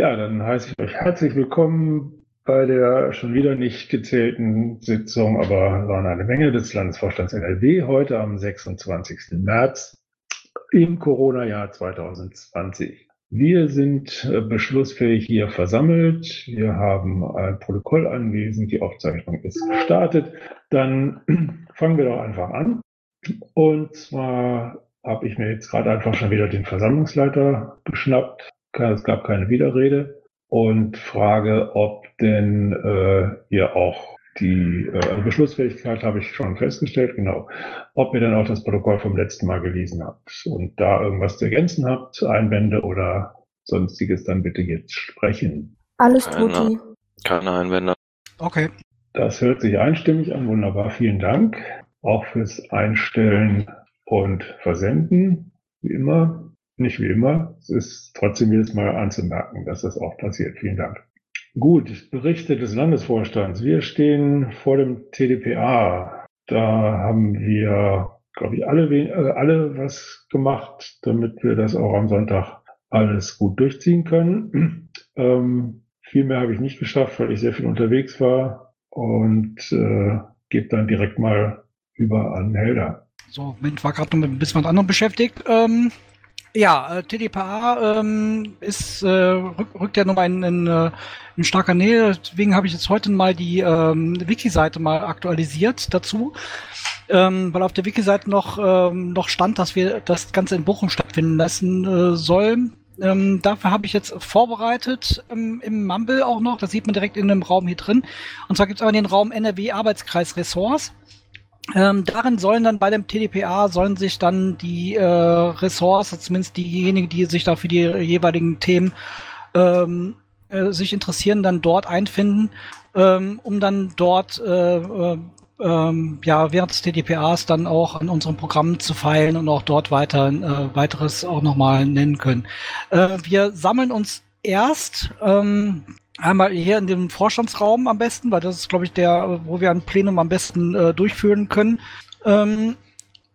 Ja, dann heiße ich euch herzlich willkommen bei der schon wieder nicht gezählten Sitzung, aber waren eine Menge des Landesvorstands NRW heute am 26. März im Corona-Jahr 2020. Wir sind äh, beschlussfähig hier versammelt. Wir haben ein Protokoll anwesend. Die Aufzeichnung ist gestartet. Dann fangen wir doch einfach an. Und zwar habe ich mir jetzt gerade einfach schon wieder den Versammlungsleiter geschnappt. Es gab keine Widerrede und frage, ob denn äh, ihr auch die äh, Beschlussfähigkeit habe ich schon festgestellt, genau. Ob ihr dann auch das Protokoll vom letzten Mal gelesen habt und da irgendwas zu ergänzen habt, Einwände oder sonstiges, dann bitte jetzt sprechen. Alles Tuti. Keine Einwände. Okay. Das hört sich einstimmig an. Wunderbar. Vielen Dank. Auch fürs Einstellen und Versenden. Wie immer. Nicht wie immer. Es ist trotzdem jedes Mal anzumerken, dass das auch passiert. Vielen Dank. Gut, Berichte des Landesvorstands. Wir stehen vor dem TDPA. Da haben wir, glaube ich, alle, äh, alle was gemacht, damit wir das auch am Sonntag alles gut durchziehen können. Ähm, viel mehr habe ich nicht geschafft, weil ich sehr viel unterwegs war und äh, gebe dann direkt mal über an Helda. So, Moment, war gerade noch mit ein bisschen was anderem beschäftigt. Ähm, ja, äh, TDPA ähm, ist, äh, rück, rückt ja nochmal in, in, äh, in starker Nähe. Deswegen habe ich jetzt heute mal die ähm, Wiki-Seite mal aktualisiert dazu. Ähm, weil auf der Wiki-Seite noch, ähm, noch stand, dass wir das Ganze in Bochum stattfinden lassen äh, sollen. Ähm, dafür habe ich jetzt vorbereitet ähm, im Mumble auch noch. Das sieht man direkt in dem Raum hier drin. Und zwar gibt es aber den Raum NRW Arbeitskreis Ressorts. Ähm, darin sollen dann bei dem TDPA sollen sich dann die äh, Ressorts, zumindest diejenigen, die sich da für die jeweiligen Themen ähm, äh, sich interessieren, dann dort einfinden, ähm, um dann dort äh, äh, ähm, ja während des TDPAs dann auch an unserem Programm zu feilen und auch dort weiter äh, weiteres auch nochmal nennen können. Äh, wir sammeln uns erst ähm, Einmal hier in dem Vorstandsraum am besten, weil das ist, glaube ich, der, wo wir ein Plenum am besten äh, durchführen können. Ähm,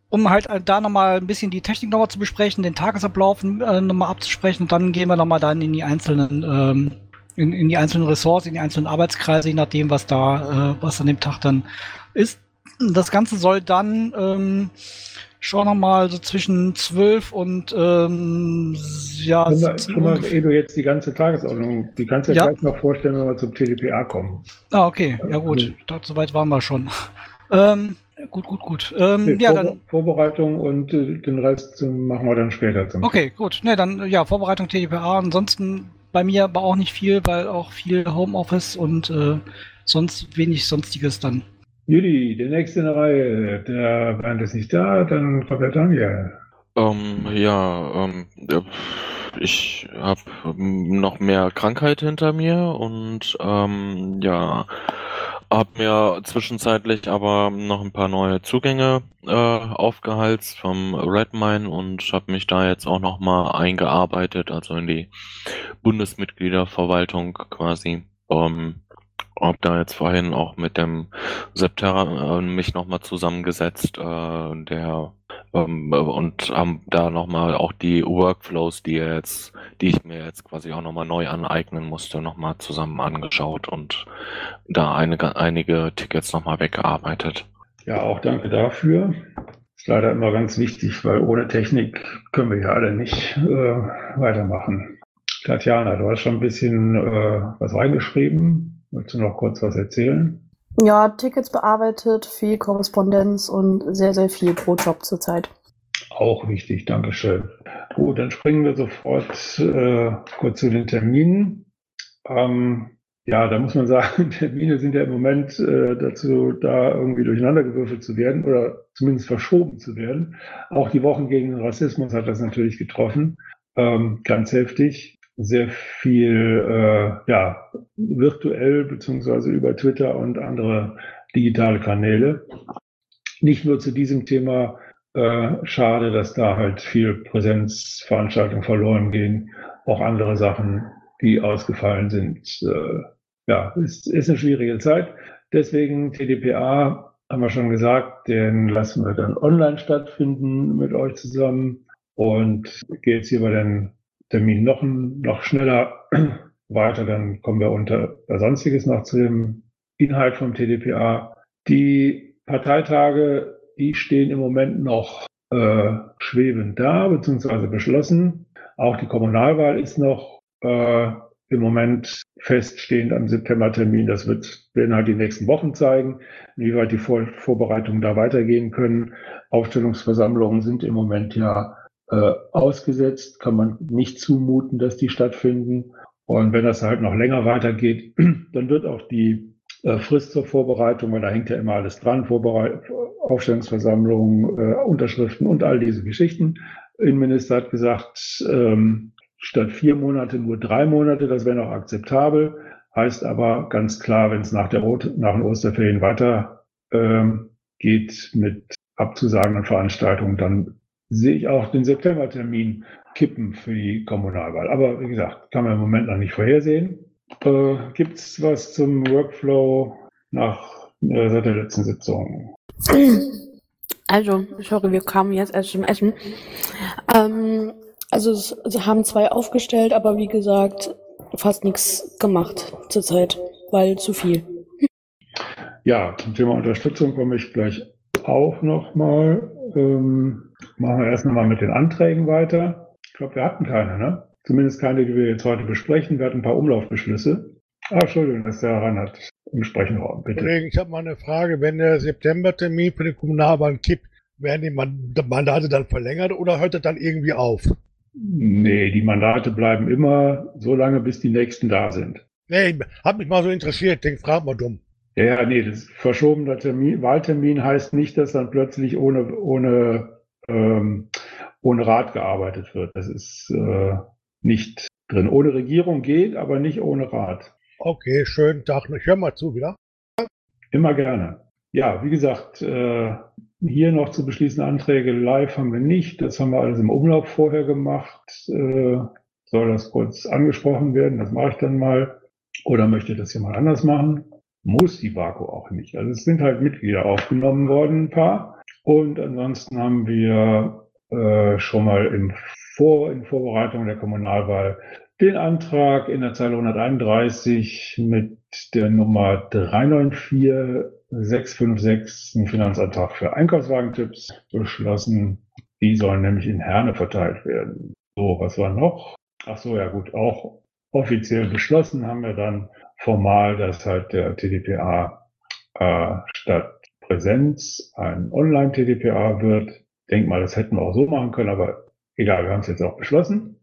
um halt da nochmal ein bisschen die Technik nochmal zu besprechen, den Tagesablauf äh, nochmal abzusprechen und dann gehen wir nochmal dann in die einzelnen, ähm, in, in, die einzelnen Ressorts, in die einzelnen Arbeitskreise, je nachdem, was da, äh, was an dem Tag dann ist. Das Ganze soll dann ähm, schon nochmal so zwischen 12 und ähm, ja. Schon mal, ehe du jetzt die ganze Tagesordnung, die kannst du ja. gleich noch vorstellen, wenn wir zum TDPA kommen. Ah, okay, ja gut, also, dort soweit waren wir schon. Ähm, gut, gut, gut. Ähm, nee, ja, Vor dann, Vorbereitung und äh, den Rest machen wir dann später. Okay, gut. Ne, dann ja, Vorbereitung TDPA. Ansonsten bei mir aber auch nicht viel, weil auch viel Homeoffice und äh, sonst wenig Sonstiges dann. Juli, der nächste in der Reihe, der Bernd ist nicht da, dann kommt der Daniel. Ähm, ja, ähm, ich habe noch mehr Krankheit hinter mir und ähm, ja, habe mir zwischenzeitlich aber noch ein paar neue Zugänge äh, aufgehalst vom Redmine und habe mich da jetzt auch noch mal eingearbeitet, also in die Bundesmitgliederverwaltung quasi. Ähm, habe da jetzt vorhin auch mit dem Septerra äh, mich nochmal zusammengesetzt, äh, der ähm, und haben da nochmal auch die Workflows, die jetzt, die ich mir jetzt quasi auch nochmal neu aneignen musste, nochmal zusammen angeschaut und da einige, einige Tickets nochmal weggearbeitet. Ja, auch danke dafür. Ist leider immer ganz wichtig, weil ohne Technik können wir ja alle nicht äh, weitermachen. Tatjana, du hast schon ein bisschen äh, was reingeschrieben. Möchtest du noch kurz was erzählen? Ja, Tickets bearbeitet, viel Korrespondenz und sehr, sehr viel pro Job zurzeit. Auch wichtig, Dankeschön. Gut, dann springen wir sofort äh, kurz zu den Terminen. Ähm, ja, da muss man sagen, Termine sind ja im Moment äh, dazu da, irgendwie durcheinandergewürfelt zu werden oder zumindest verschoben zu werden. Auch die Wochen gegen den Rassismus hat das natürlich getroffen. Ähm, ganz heftig sehr viel äh, ja, virtuell beziehungsweise über Twitter und andere digitale Kanäle. Nicht nur zu diesem Thema äh, schade, dass da halt viel Präsenzveranstaltungen verloren gehen, auch andere Sachen, die ausgefallen sind. Äh, ja, ist, ist eine schwierige Zeit. Deswegen TDPA haben wir schon gesagt, den lassen wir dann online stattfinden mit euch zusammen. Und geht jetzt hier bei den Termin noch, noch schneller weiter, dann kommen wir unter Sonstiges noch zu dem Inhalt vom TDPA. Die Parteitage, die stehen im Moment noch äh, schwebend da, beziehungsweise beschlossen. Auch die Kommunalwahl ist noch äh, im Moment feststehend am Septembertermin. Das wird, werden halt die nächsten Wochen zeigen, inwieweit die Vor Vorbereitungen da weitergehen können. Aufstellungsversammlungen sind im Moment ja äh, ausgesetzt, kann man nicht zumuten, dass die stattfinden. Und wenn das halt noch länger weitergeht, dann wird auch die äh, Frist zur Vorbereitung, weil da hängt ja immer alles dran, Vorbereit Aufstellungsversammlungen, äh, Unterschriften und all diese Geschichten. Innenminister hat gesagt, ähm, statt vier Monate nur drei Monate, das wäre noch akzeptabel. Heißt aber ganz klar, wenn es nach, der nach den Osterferien weiter ähm, geht mit abzusagenden Veranstaltungen, dann sehe ich auch den Septembertermin kippen für die Kommunalwahl. Aber wie gesagt, kann man im Moment noch nicht vorhersehen. Äh, Gibt es was zum Workflow nach äh, seit der letzten Sitzung? Also, sorry, wir kamen jetzt erst zum Essen. Ähm, also, sie haben zwei aufgestellt, aber wie gesagt, fast nichts gemacht zurzeit, weil zu viel. Ja, zum Thema Unterstützung komme ich gleich auch nochmal. Ähm, machen wir erst nochmal mit den Anträgen weiter. Ich glaube, wir hatten keine, ne? Zumindest keine, die wir jetzt heute besprechen. Wir hatten ein paar Umlaufbeschlüsse. Ah, Entschuldigung, dass der Reinhard im Sprechen war. Bitte. Kollegen, ich habe mal eine Frage. Wenn der Septembertermin für die Kommunalwahlen kippt, werden die Mandate dann verlängert oder hört er dann irgendwie auf? Nee, die Mandate bleiben immer so lange, bis die nächsten da sind. Nee, hat mich mal so interessiert. Denk, frag mal dumm. Ja, ja, nee, das verschobener Termin, Wahltermin heißt nicht, dass dann plötzlich ohne, ohne, ähm, ohne Rat gearbeitet wird. Das ist äh, nicht drin. Ohne Regierung geht, aber nicht ohne Rat. Okay, schönen Tag. Ich höre mal zu wieder. Immer gerne. Ja, wie gesagt, äh, hier noch zu beschließen Anträge live haben wir nicht. Das haben wir alles im Umlauf vorher gemacht. Äh, soll das kurz angesprochen werden? Das mache ich dann mal. Oder möchte das jemand anders machen? muss die Vaku auch nicht. Also es sind halt Mitglieder aufgenommen worden, ein paar. Und ansonsten haben wir äh, schon mal im Vor in Vorbereitung der Kommunalwahl den Antrag in der Zeile 131 mit der Nummer 394656, ein Finanzantrag für Einkaufswagentipps, beschlossen. Die sollen nämlich in Herne verteilt werden. So, was war noch? Ach so, ja gut, auch offiziell beschlossen haben wir dann formal, dass halt der TDPA äh, statt Präsenz ein Online-TDPA wird. Denk mal, das hätten wir auch so machen können, aber egal, wir haben es jetzt auch beschlossen.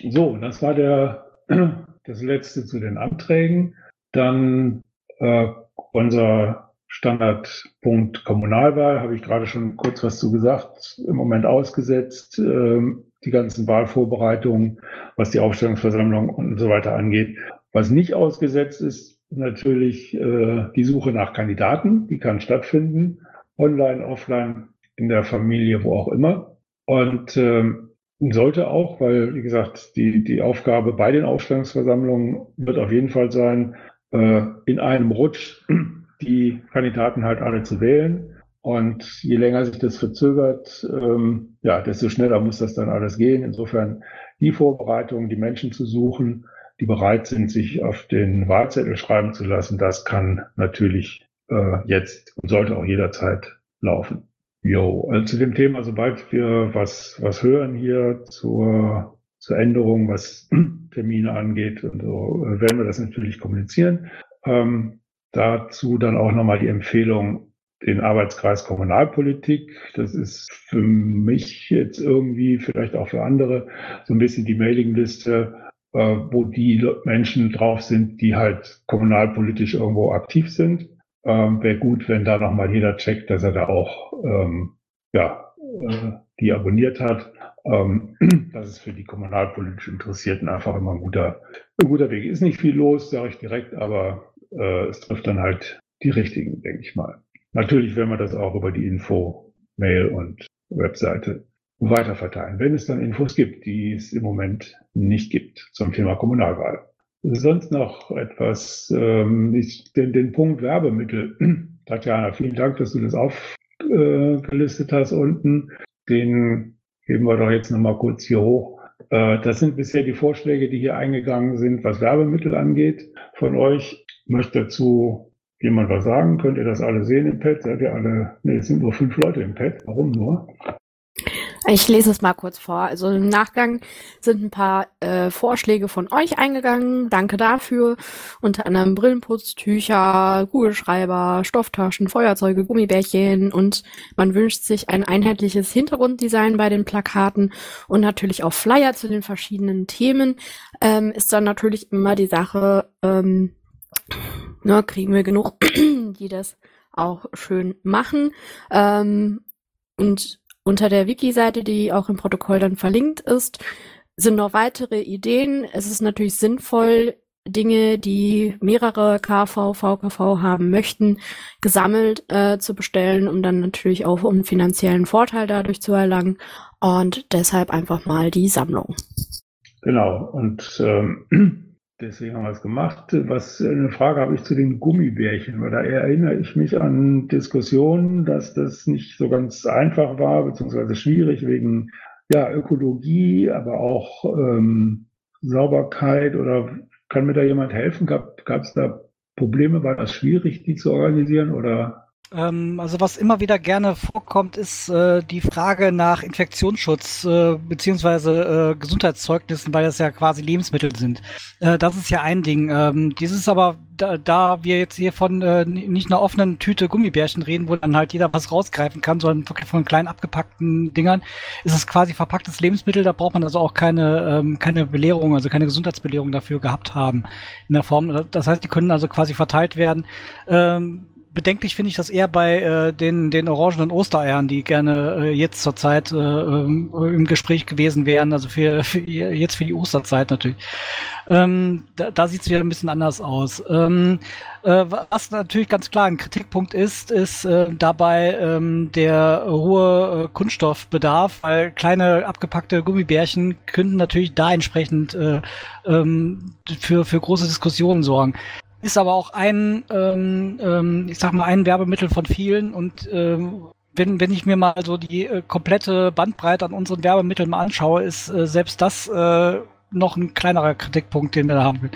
So, das war der, das letzte zu den Anträgen. Dann äh, unser Standardpunkt Kommunalwahl, habe ich gerade schon kurz was zu gesagt, im Moment ausgesetzt. Ähm, die ganzen Wahlvorbereitungen, was die Aufstellungsversammlung und so weiter angeht. Was nicht ausgesetzt ist, natürlich äh, die Suche nach Kandidaten, die kann stattfinden, online, offline, in der Familie, wo auch immer. Und ähm, sollte auch, weil, wie gesagt, die, die Aufgabe bei den Aufstellungsversammlungen wird auf jeden Fall sein, äh, in einem Rutsch die Kandidaten halt alle zu wählen. Und je länger sich das verzögert, ähm, ja, desto schneller muss das dann alles gehen. Insofern die Vorbereitung, die Menschen zu suchen, die bereit sind, sich auf den Wahlzettel schreiben zu lassen, das kann natürlich äh, jetzt und sollte auch jederzeit laufen. Jo, also zu dem Thema, sobald wir was, was hören hier zur, zur Änderung, was Termine angeht und so, äh, werden wir das natürlich kommunizieren. Ähm, dazu dann auch nochmal die Empfehlung, den Arbeitskreis Kommunalpolitik. Das ist für mich jetzt irgendwie, vielleicht auch für andere, so ein bisschen die Mailingliste wo die Menschen drauf sind, die halt kommunalpolitisch irgendwo aktiv sind. Ähm, Wäre gut, wenn da nochmal jeder checkt, dass er da auch ähm, ja, äh, die abonniert hat. Ähm, das ist für die kommunalpolitisch Interessierten einfach immer ein guter, ein guter Weg. Ist nicht viel los, sage ich direkt, aber äh, es trifft dann halt die richtigen, denke ich mal. Natürlich werden wir das auch über die Info, Mail und Webseite weiterverteilen, wenn es dann Infos gibt, die es im Moment nicht gibt zum Thema Kommunalwahl. Sonst noch etwas, ähm, ich, den, den Punkt Werbemittel. Tatjana, vielen Dank, dass du das aufgelistet hast unten. Den geben wir doch jetzt nochmal kurz hier hoch. Äh, das sind bisher die Vorschläge, die hier eingegangen sind, was Werbemittel angeht. Von euch möchte dazu jemand was sagen? Könnt ihr das alle sehen im Pad? Seid ihr alle? Ne, es sind nur fünf Leute im Pad. Warum nur? Ich lese es mal kurz vor. Also im Nachgang sind ein paar äh, Vorschläge von euch eingegangen. Danke dafür. Unter anderem Brillenputztücher, Kugelschreiber, Stofftaschen, Feuerzeuge, Gummibärchen und man wünscht sich ein einheitliches Hintergrunddesign bei den Plakaten und natürlich auch Flyer zu den verschiedenen Themen. Ähm, ist dann natürlich immer die Sache, ähm, ne, kriegen wir genug, die das auch schön machen. Ähm, und unter der Wiki-Seite, die auch im Protokoll dann verlinkt ist, sind noch weitere Ideen. Es ist natürlich sinnvoll, Dinge, die mehrere KV, VKV haben möchten, gesammelt äh, zu bestellen, um dann natürlich auch einen finanziellen Vorteil dadurch zu erlangen. Und deshalb einfach mal die Sammlung. Genau. Und ähm, Deswegen haben wir es gemacht. Was eine Frage habe ich zu den Gummibärchen, weil da erinnere ich mich an Diskussionen, dass das nicht so ganz einfach war, beziehungsweise schwierig wegen ja, Ökologie, aber auch ähm, Sauberkeit oder kann mir da jemand helfen? Gab es da Probleme? War das schwierig, die zu organisieren oder ähm, also was immer wieder gerne vorkommt, ist äh, die Frage nach Infektionsschutz äh, beziehungsweise äh, Gesundheitszeugnissen, weil das ja quasi Lebensmittel sind. Äh, das ist ja ein Ding. Ähm, dieses aber, da, da wir jetzt hier von äh, nicht einer offenen Tüte Gummibärchen reden, wo dann halt jeder was rausgreifen kann, sondern wirklich von kleinen abgepackten Dingern, ist es quasi verpacktes Lebensmittel. Da braucht man also auch keine ähm, keine Belehrung, also keine Gesundheitsbelehrung dafür gehabt haben in der Form. Das heißt, die können also quasi verteilt werden. Ähm, bedenklich finde ich das eher bei äh, den, den orangenen Ostereiern, die gerne äh, jetzt zur Zeit äh, ähm, im Gespräch gewesen wären, also für, für jetzt für die Osterzeit natürlich. Ähm, da da sieht es wieder ein bisschen anders aus. Ähm, äh, was natürlich ganz klar ein Kritikpunkt ist, ist äh, dabei ähm, der hohe äh, Kunststoffbedarf, weil kleine abgepackte Gummibärchen könnten natürlich da entsprechend äh, ähm, für, für große Diskussionen sorgen ist aber auch ein, ähm, ähm, ich sag mal, ein Werbemittel von vielen und ähm, wenn, wenn ich mir mal so die äh, komplette Bandbreite an unseren Werbemitteln mal anschaue, ist äh, selbst das äh, noch ein kleinerer Kritikpunkt, den wir da haben.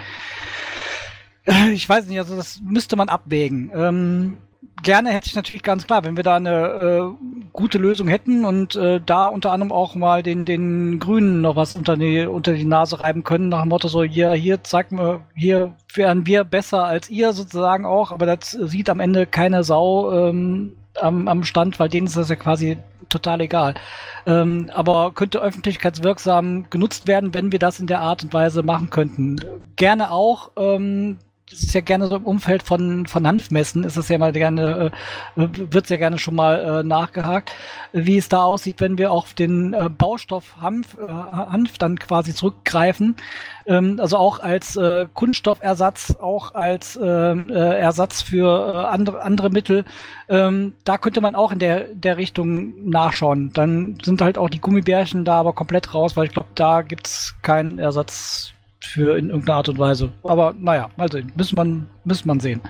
Äh, ich weiß nicht, also das müsste man abwägen. Ähm, gerne hätte ich natürlich ganz klar, wenn wir da eine äh, gute Lösung hätten und äh, da unter anderem auch mal den, den Grünen noch was unter die, unter die Nase reiben können, nach dem Motto so, hier, hier, zeig mir, hier wären wir besser als ihr sozusagen auch, aber das sieht am Ende keine Sau ähm, am, am Stand, weil denen ist das ja quasi total egal. Ähm, aber könnte öffentlichkeitswirksam genutzt werden, wenn wir das in der Art und Weise machen könnten. Gerne auch. Ähm, das ist ja gerne so im Umfeld von, von Hanfmessen, ist es ja mal gerne, äh, wird ja gerne schon mal äh, nachgehakt, wie es da aussieht, wenn wir auf den äh, Baustoff Hanf, Hanf dann quasi zurückgreifen. Ähm, also auch als Kunststoffersatz, auch als Ersatz für andere, andere Mittel. Ähm, da könnte man auch in der, der Richtung nachschauen. Dann sind halt auch die Gummibärchen da aber komplett raus, weil ich glaube, da gibt's keinen Ersatz für in irgendeiner Art und Weise. Aber naja, mal sehen. Müssen man, müssen man sehen.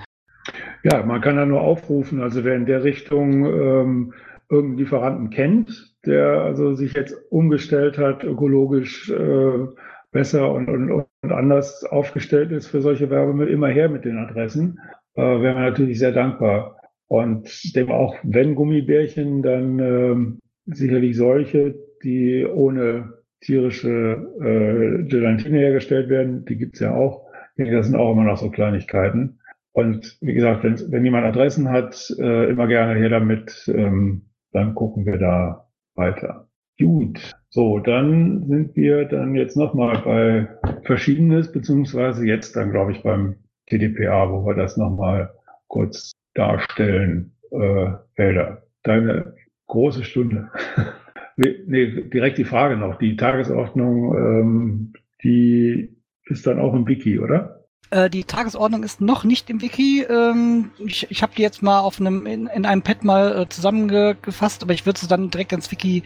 Ja, man kann da nur aufrufen, also wer in der Richtung ähm, irgendeinen Lieferanten kennt, der also sich jetzt umgestellt hat, ökologisch äh, besser und, und, und anders aufgestellt ist für solche Werbemittel, immer her mit den Adressen, äh, wäre man natürlich sehr dankbar. Und dem auch, wenn Gummibärchen, dann ähm, sicherlich solche, die ohne tierische äh, Gelatine hergestellt werden. Die gibt's ja auch. Das sind auch immer noch so Kleinigkeiten. Und wie gesagt, wenn, wenn jemand Adressen hat, äh, immer gerne hier damit, ähm, dann gucken wir da weiter. Gut, so, dann sind wir dann jetzt nochmal bei Verschiedenes, beziehungsweise jetzt dann, glaube ich, beim TDPA, wo wir das nochmal kurz darstellen. Äh, Felder, deine große Stunde. Nee, direkt die Frage noch. Die Tagesordnung, ähm, die ist dann auch im Wiki, oder? Äh, die Tagesordnung ist noch nicht im Wiki. Ähm, ich ich habe die jetzt mal auf einem in, in einem Pad mal äh, zusammengefasst, aber ich würde sie dann direkt ins Wiki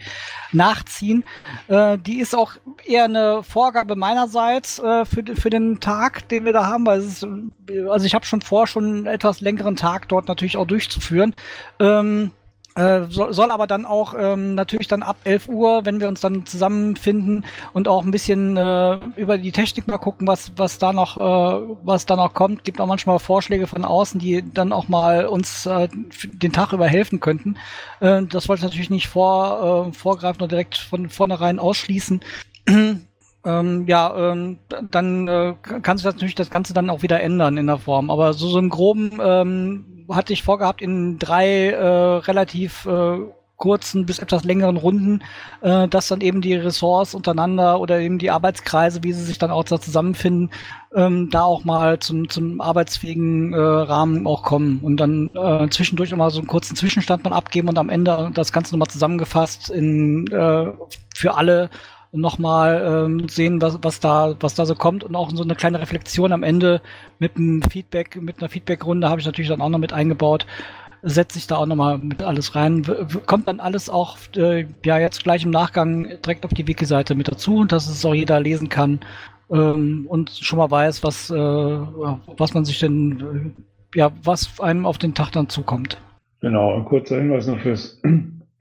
nachziehen. Äh, die ist auch eher eine Vorgabe meinerseits für für den Tag, den wir da haben, weil es ist, also ich habe schon vor, schon einen etwas längeren Tag dort natürlich auch durchzuführen. Ähm, Äh, soll, soll aber dann auch ähm, natürlich dann ab 11 Uhr, wenn wir uns dann zusammenfinden und auch ein bisschen äh, über die Technik mal gucken, was was da noch äh, was da noch kommt, gibt auch manchmal Vorschläge von außen, die dann auch mal uns äh, den Tag über helfen könnten. Äh, das wollte ich natürlich nicht vor äh, vorgreifen oder direkt von vornherein ausschließen. Ähm, ja, ähm, dann äh, kann sich natürlich das Ganze dann auch wieder ändern in der Form. Aber so, so im Groben ähm, hatte ich vorgehabt, in drei äh, relativ äh, kurzen bis etwas längeren Runden, äh, dass dann eben die Ressorts untereinander oder eben die Arbeitskreise, wie sie sich dann auch da zusammenfinden, ähm, da auch mal zum, zum arbeitsfähigen äh, Rahmen auch kommen und dann äh, zwischendurch immer so einen kurzen Zwischenstand mal abgeben und am Ende das Ganze nochmal zusammengefasst in äh, für alle nochmal ähm, sehen, was, was da, was da so kommt und auch so eine kleine Reflexion am Ende mit einem Feedback, mit einer Feedbackrunde habe ich natürlich dann auch noch mit eingebaut. Setze ich da auch nochmal mit alles rein. Kommt dann alles auch äh, ja jetzt gleich im Nachgang direkt auf die Wiki-Seite mit dazu, dass es auch jeder lesen kann ähm, und schon mal weiß, was, äh, was man sich denn, äh, ja, was einem auf den Tag dann zukommt. Genau, ein kurzer Hinweis noch fürs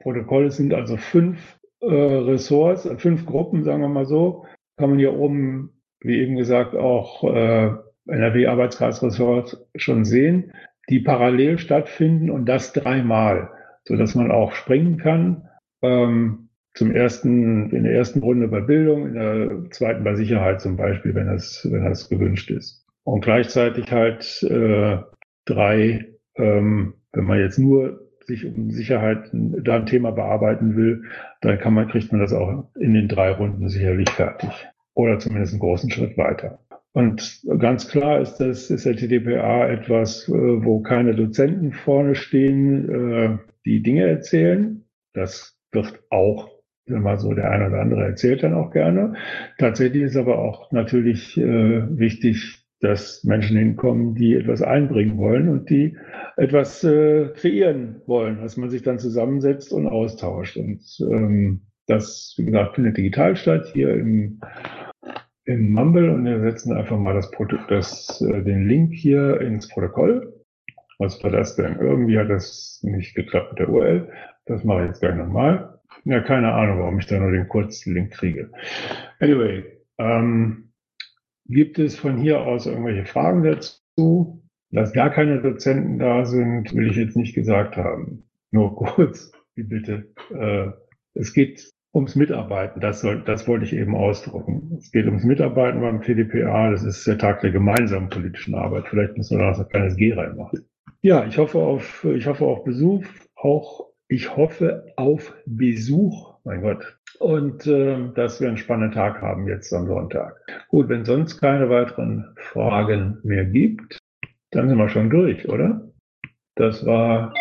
Protokoll. Es sind also fünf Ressorts, fünf Gruppen, sagen wir mal so, kann man hier oben, wie eben gesagt, auch äh, NRW-Arbeitskreisressort schon sehen, die parallel stattfinden und das dreimal, so dass man auch springen kann. Ähm, zum ersten, in der ersten Runde bei Bildung, in der zweiten bei Sicherheit zum Beispiel, wenn das, wenn das gewünscht ist. Und gleichzeitig halt äh, drei, ähm, wenn man jetzt nur sich um Sicherheit da ein Thema bearbeiten will, dann kann man, kriegt man das auch in den drei Runden sicherlich fertig. Oder zumindest einen großen Schritt weiter. Und ganz klar ist das, ist der TDPA etwas, äh, wo keine Dozenten vorne stehen, äh, die Dinge erzählen. Das wird auch, wenn mal so der eine oder andere erzählt dann auch gerne. Tatsächlich ist aber auch natürlich äh, wichtig, dass Menschen hinkommen, die etwas einbringen wollen und die etwas äh, kreieren wollen, dass man sich dann zusammensetzt und austauscht. Und ähm, das, wie gesagt, findet digital statt hier im, im Mumble und wir setzen einfach mal das, das, äh, den Link hier ins Protokoll. Was war das denn? Irgendwie hat das nicht geklappt mit der URL. Das mache ich jetzt gleich nochmal. Ja, keine Ahnung, warum ich da nur den kurzen Link kriege. Anyway, ähm, Gibt es von hier aus irgendwelche Fragen dazu? Dass gar keine Dozenten da sind, will ich jetzt nicht gesagt haben. Nur kurz, die Bitte. Äh, es geht ums Mitarbeiten. Das, soll, das wollte ich eben ausdrucken. Es geht ums Mitarbeiten beim TDPA. Das ist der Tag der gemeinsamen politischen Arbeit. Vielleicht müssen wir da noch ein kleines G reinmachen. Ja, ich hoffe auf, ich hoffe auf Besuch. Auch, ich hoffe auf Besuch. Mein Gott, und äh, dass wir einen spannenden Tag haben jetzt am Sonntag. Gut, wenn sonst keine weiteren Fragen mehr gibt, dann sind wir schon durch, oder? Das war,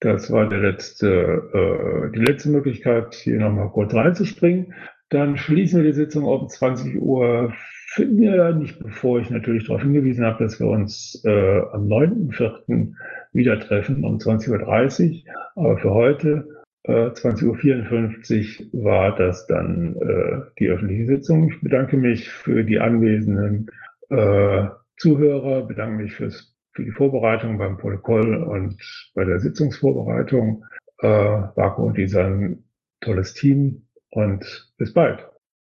das war der letzte, äh, die letzte Möglichkeit, hier nochmal kurz reinzuspringen. Dann schließen wir die Sitzung um 20 Uhr. Ja, nicht bevor ich natürlich darauf hingewiesen habe, dass wir uns äh, am 9.4. wieder treffen um 20.30 Uhr. Aber für heute 20.54 äh, Uhr war das dann äh, die öffentliche Sitzung. Ich bedanke mich für die anwesenden äh, Zuhörer, bedanke mich fürs, für die Vorbereitung beim Protokoll und bei der Sitzungsvorbereitung. Äh, Marco und Isa ein tolles Team und bis bald.